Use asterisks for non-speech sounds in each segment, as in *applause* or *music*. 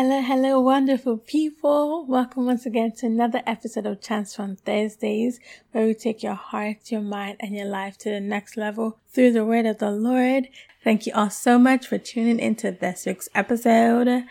Hello, hello, wonderful people. Welcome once again to another episode of Transform Thursdays, where we take your heart, your mind, and your life to the next level through the word of the Lord. Thank you all so much for tuning into this week's episode.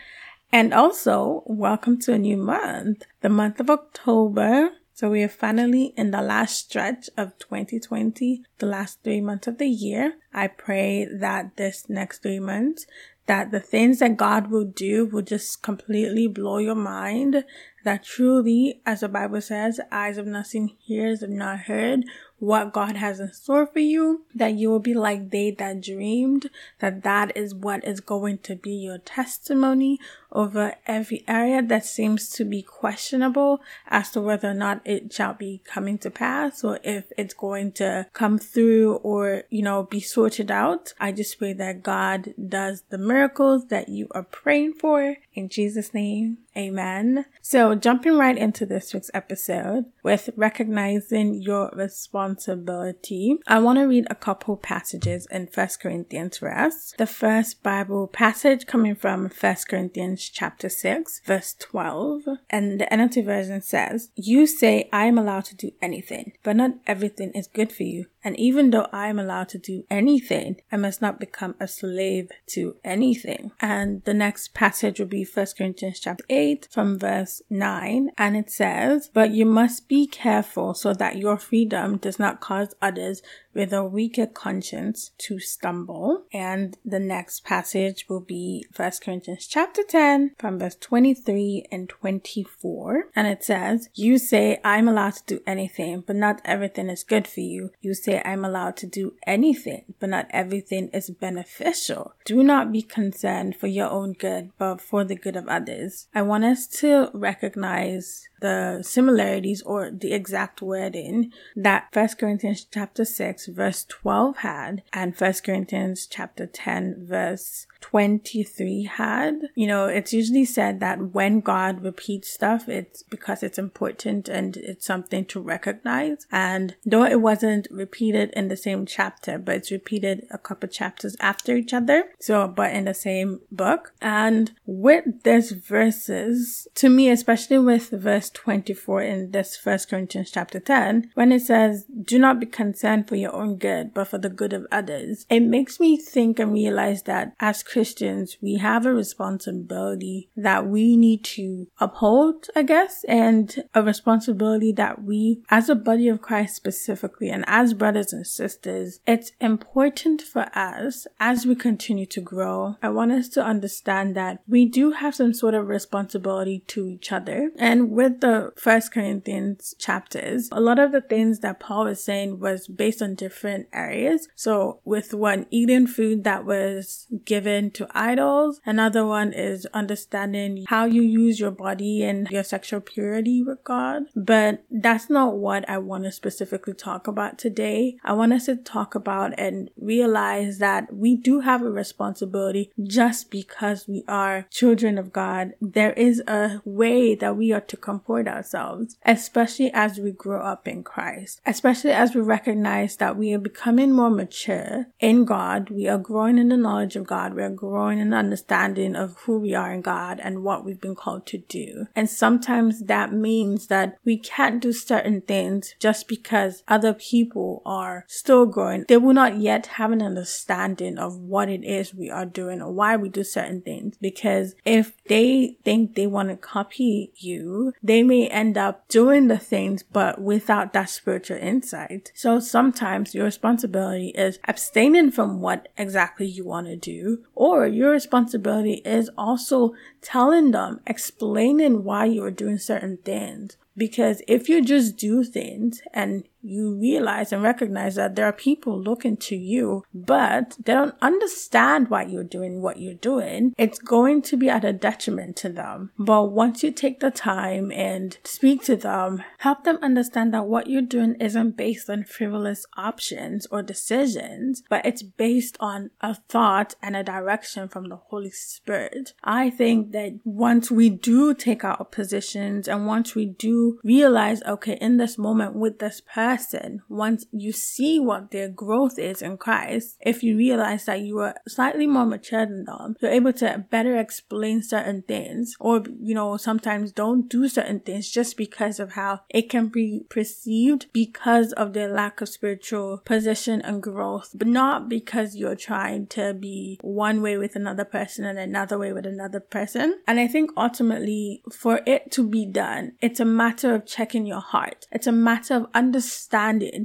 And also, welcome to a new month, the month of October. So we are finally in the last stretch of 2020, the last three months of the year. I pray that this next three months that the things that God will do will just completely blow your mind. That truly, as the Bible says, eyes have not seen, ears have not heard what God has in store for you, that you will be like they that dreamed, that that is what is going to be your testimony over every area that seems to be questionable as to whether or not it shall be coming to pass or if it's going to come through or, you know, be sorted out. I just pray that God does the miracles that you are praying for in Jesus' name. Amen. So jumping right into this week's episode with recognizing your responsibility, I want to read a couple passages in First Corinthians for us. The first Bible passage coming from First Corinthians chapter 6, verse 12. And the NLT version says, You say I am allowed to do anything, but not everything is good for you. And even though I am allowed to do anything, I must not become a slave to anything. And the next passage will be 1 Corinthians chapter 8 from verse 9. And it says, But you must be careful so that your freedom does not cause others with a weaker conscience to stumble. And the next passage will be 1 Corinthians chapter 10 from verse 23 and 24. And it says, You say, I'm allowed to do anything, but not everything is good for you. You say, I'm allowed to do anything, but not everything is beneficial. Do not be concerned for your own good, but for the good of others. I want us to recognize the similarities or the exact wording that 1 Corinthians chapter 6 verse 12 had and 1 Corinthians chapter 10 verse 23 had. You know, it's usually said that when God repeats stuff, it's because it's important and it's something to recognize. And though it wasn't repeated in the same chapter, but it's repeated a couple chapters after each other. So, but in the same book. And with this verses, to me, especially with verse 24 in this first Corinthians chapter 10, when it says, do not be concerned for your own good, but for the good of others, it makes me think and realize that as Christians, we have a responsibility that we need to uphold, I guess, and a responsibility that we, as a body of Christ specifically, and as brothers and sisters, it's important for us as we continue to grow. I want us to understand that we do have some sort of responsibility to each other. And with the First Corinthians chapters, a lot of the things that Paul was saying was based on different areas. So with one, eating food that was given to idols. Another one is understanding how you use your body and your sexual purity with God. But that's not what I want to specifically talk about today. I want us to talk about and realize that we do have a responsibility just because we are children of God. There is a way that we are to comport ourselves, especially as we grow up in Christ, especially as we recognize that we are becoming more mature in God. We are growing in the knowledge of God. We are growing in understanding of who we are in God and what we've been called to do. And sometimes that means that we can't do certain things just because other people are still growing. They will not yet have an understanding of what it is we are doing or why we do certain things. Because if they think they want to copy you, they may end up doing the things but without that spiritual insight. So sometimes your responsibility is abstaining from what exactly you want to do or your responsibility is also telling them, explaining why you're doing certain things. Because if you just do things and you realize and recognize that there are people looking to you, but they don't understand why you're doing what you're doing, it's going to be at a detriment to them. But once you take the time and speak to them, help them understand that what you're doing isn't based on frivolous options or decisions, but it's based on a thought and a direction from the Holy Spirit. I think that once we do take our positions and once we do realize, okay, in this moment with this person, person, once you see what their growth is in Christ, if you realize that you are slightly more mature than them, you're able to better explain certain things or, you know, sometimes don't do certain things just because of how it can be perceived because of their lack of spiritual position and growth, but not because you're trying to be one way with another person and another way with another person. And I think ultimately for it to be done, it's a matter of checking your heart. It's a matter of understanding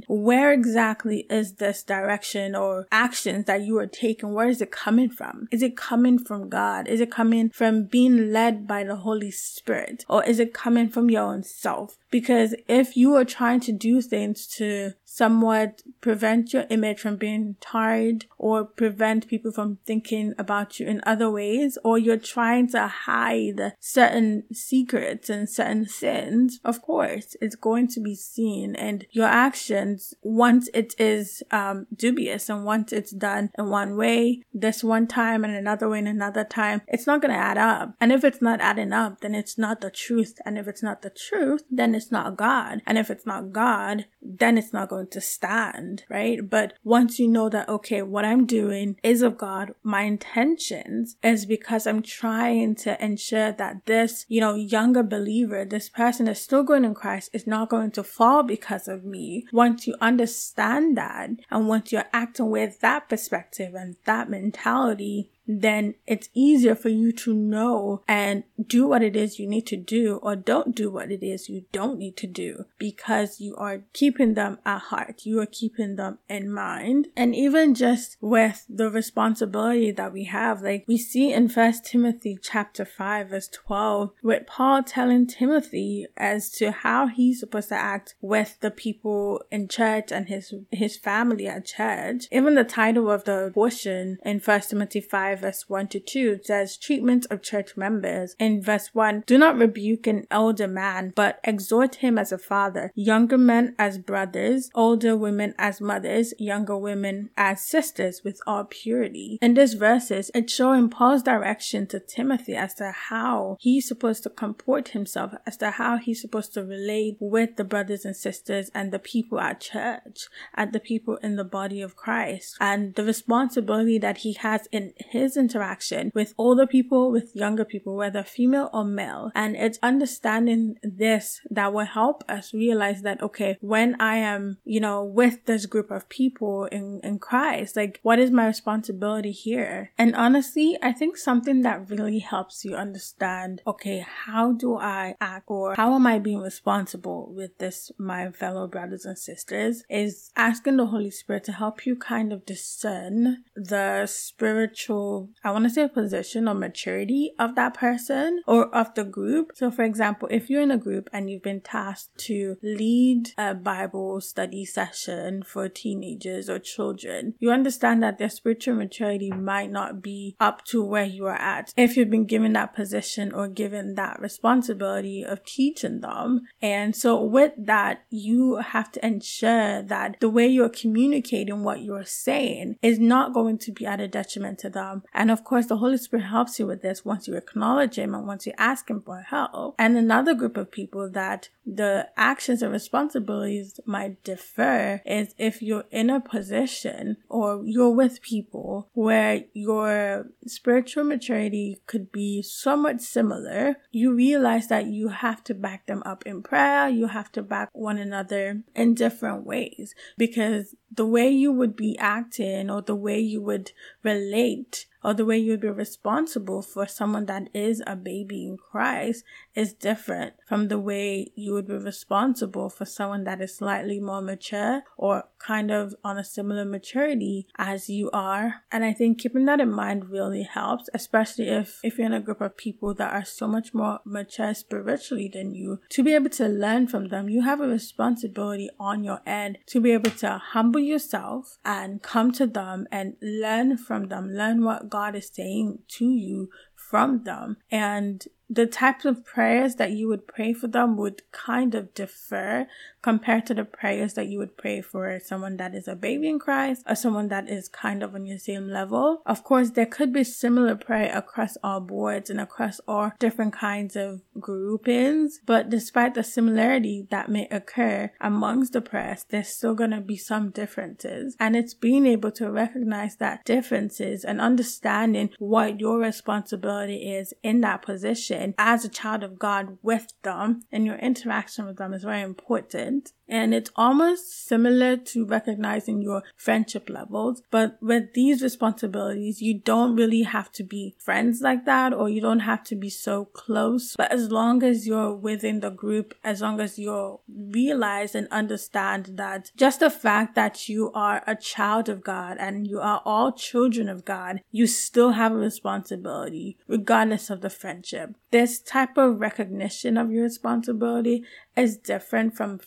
where exactly is this direction or actions that you are taking? Where is it coming from? Is it coming from God? Is it coming from being led by the Holy Spirit? Or is it coming from your own self? Because if you are trying to do things to somewhat prevent your image from being tarred or prevent people from thinking about you in other ways, or you're trying to hide certain secrets and certain sins, of course, it's going to be seen. And your actions, once it is um, dubious and once it's done in one way, this one time and another way and another time, it's not going to add up. And if it's not adding up, then it's not the truth. And if it's not the truth, then it's not God. And if it's not God, then it's not going to stand, right? But once you know that, okay, what I'm doing is of God, my intentions is because I'm trying to ensure that this, you know, younger believer, this person is still going in Christ is not going to fall because of me. Once you understand that and once you're acting with that perspective and that mentality, then it's easier for you to know and do what it is you need to do or don't do what it is you don't need to do because you are keeping them at heart. You are keeping them in mind. And even just with the responsibility that we have, like we see in First Timothy chapter 5 verse 12 with Paul telling Timothy as to how he's supposed to act with the people in church and his his family at church. Even the title of the portion in First Timothy 5 5 verse 1 to 2 says treatment of church members. In verse 1, do not rebuke an elder man, but exhort him as a father, younger men as brothers, older women as mothers, younger women as sisters with all purity. In these verses, it's showing Paul's direction to Timothy as to how he's supposed to comport himself, as to how he's supposed to relate with the brothers and sisters and the people at church, and the people in the body of Christ, and the responsibility that he has in his interaction with older people, with younger people, whether female or male. And it's understanding this that will help us realize that, okay, I am, you know, with this group of people in, in Christ, like, what is my responsibility here? And honestly, I think something that really helps you understand, okay, how do I act or how am I being responsible with this, my fellow brothers and sisters, is asking the Holy Spirit to help you kind of discern the spiritual I want to say position or maturity of that person or of the group. So, for example, if you're in a group and you've been tasked to lead a Bible study session for teenagers or children, you understand that their spiritual maturity might not be up to where you are at if you've been given that position or given that responsibility of teaching them. And so, with that, you have to ensure that the way you're communicating what you're saying is not going to be at a detriment to them and of course, the Holy Spirit helps you with this once you acknowledge Him and once you ask Him for help. And another group of people that the actions and responsibilities might differ is if you're in a position or you're with people where your spiritual maturity could be somewhat similar, you realize that you have to back them up in prayer, you have to back one another in different ways because the way you would be acting or the way you would relate or the way you'd be responsible for someone that is a baby in Christ is different from the way you would be responsible for someone that is slightly more mature or kind of on a similar maturity as you are. And I think keeping that in mind really helps, especially if, if you're in a group of people that are so much more mature spiritually than you, to be able to learn from them. You have a responsibility on your end to be able to humble yourself and come to them and learn from them, learn what God is saying to you from them. And the types of prayers that you would pray for them would kind of differ compared to the prayers that you would pray for someone that is a baby in Christ or someone that is kind of on your same level. Of course, there could be similar prayer across all boards and across all different kinds of groupings, but despite the similarity that may occur amongst the prayers, there's still going to be some differences. And it's being able to recognize that differences and understanding what your responsibility is in that position as a child of God with them and your interaction with them is very important. And it's almost similar to recognizing your friendship levels. But with these responsibilities, you don't really have to be friends like that or you don't have to be so close. But as long as you're within the group, as long as you realize and understand that just the fact that you are a child of God and you are all children of God, you still have a responsibility regardless of the friendship. This type of recognition of your responsibility is different from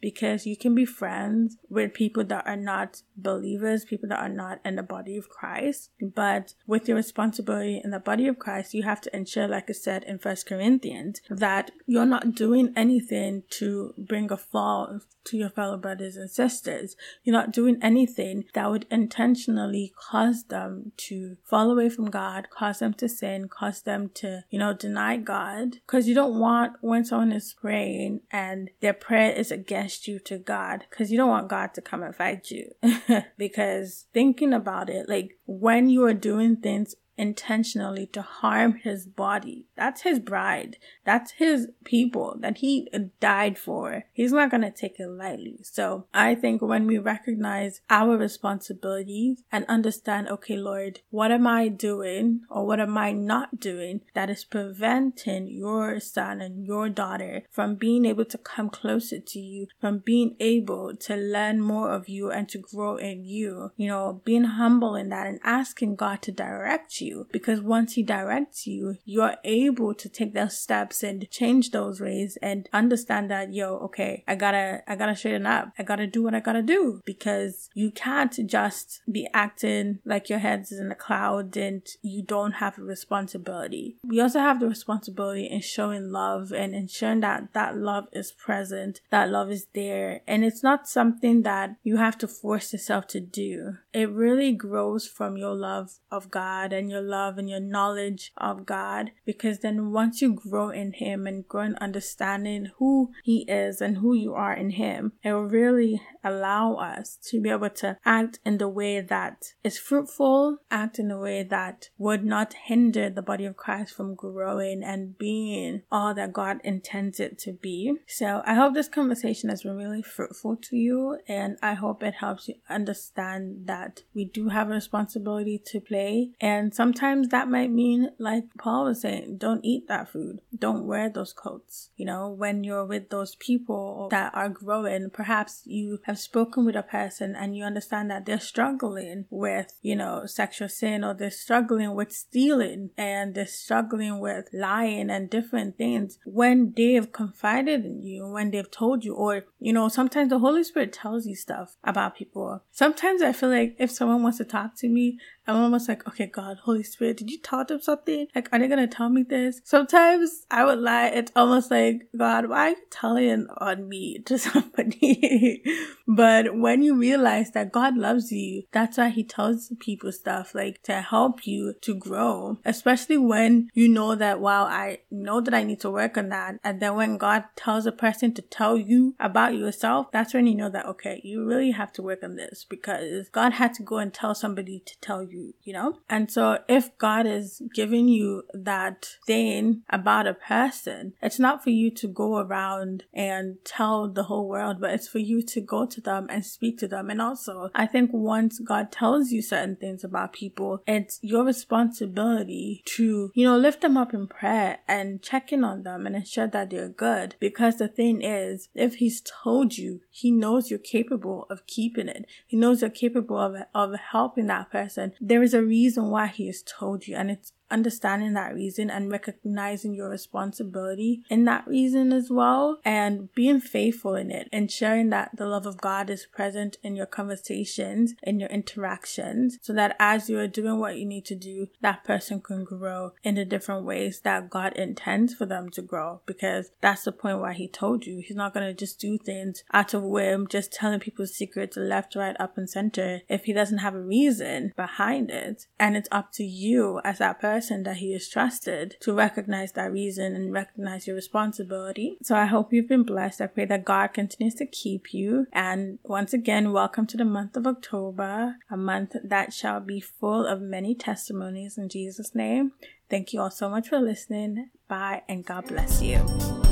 because you can be friends with people that are not believers, people that are not in the body of Christ. But with your responsibility in the body of Christ, you have to ensure, like I said in First Corinthians, that you're not doing anything to bring a fall to your fellow brothers and sisters. You're not doing anything that would intentionally cause them to fall away from God, cause them to sin, cause them to, you know, deny God. Because you don't want when someone is praying and their prayer is against you to God, because you don't want God to come and fight you. *laughs* because thinking about it, like when you are doing things intentionally to harm his body. That's his bride. That's his people that he died for. He's not going to take it lightly. So I think when we recognize our responsibilities and understand, okay, Lord, what am I doing or what am I not doing that is preventing your son and your daughter from being able to come closer to you, from being able to learn more of you and to grow in you, you know, being humble in that and asking God to direct you you because once he directs you, you're able to take those steps and change those ways and understand that, yo, okay, I gotta, I gotta straighten up. I gotta do what I gotta do because you can't just be acting like your head's in the cloud and you don't have a responsibility. We also have the responsibility in showing love and ensuring that that love is present, that love is there. And it's not something that you have to force yourself to do. It really grows from your love of God and your your love and your knowledge of God because then once you grow in Him and grow in understanding who He is and who you are in Him, it will really allow us to be able to act in the way that is fruitful, act in a way that would not hinder the body of Christ from growing and being all that God intends it to be. So I hope this conversation has been really fruitful to you and I hope it helps you understand that we do have a responsibility to play and some sometimes that might mean, like Paul was saying, don't eat that food. Don't wear those coats. You know, when you're with those people that are growing, perhaps you have spoken with a person and you understand that they're struggling with, you know, sexual sin or they're struggling with stealing and they're struggling with lying and different things. When they've confided in you, when they've told you, or, you know, sometimes the Holy Spirit tells you stuff about people. Sometimes I feel like if someone wants to talk to me, I'm almost like, okay, God, Holy Spirit, did you tell them something? Like, are they gonna tell me this? Sometimes I would lie. It's almost like, God, why are you telling on me *laughs* to somebody? but when you realize that God loves you, that's why He tells people stuff like to help you to grow, especially when you know that, wow, I know that I need to work on that. And then when God tells a person to tell you about yourself, that's when you know that, okay, you really have to work on this because God had to go and tell somebody to tell you, you know? And so if God is giving you that thing about a person, it's not for you to go around and tell the whole world, but it's for you to go to them and speak to them. And also, I think once God tells you certain things about people, it's your responsibility to, you know, lift them up in prayer and check in on them and ensure that they're good. Because the thing is, if He's told you, He knows you're capable of keeping it. He knows you're capable of, of helping that person there is a reason why he has told you and it's understanding that reason and recognizing your responsibility in that reason as well and being faithful in it, ensuring that the love of God is present in your conversations, in your interactions, so that as you are doing what you need to do, that person can grow in the different ways that God intends for them to grow. Because that's the point why He told you He's not going to just do things out of whim, just telling people secrets left, right, up, and center if He doesn't have a reason behind it. And it's up to you as that person that He is trusted to recognize that reason and recognize your responsibility. So I hope you've been blessed. I pray that God continues to keep you. And once again, welcome to the month of October, a month that shall be full of many testimonies in Jesus' name. Thank you all so much for listening. Bye and God bless you.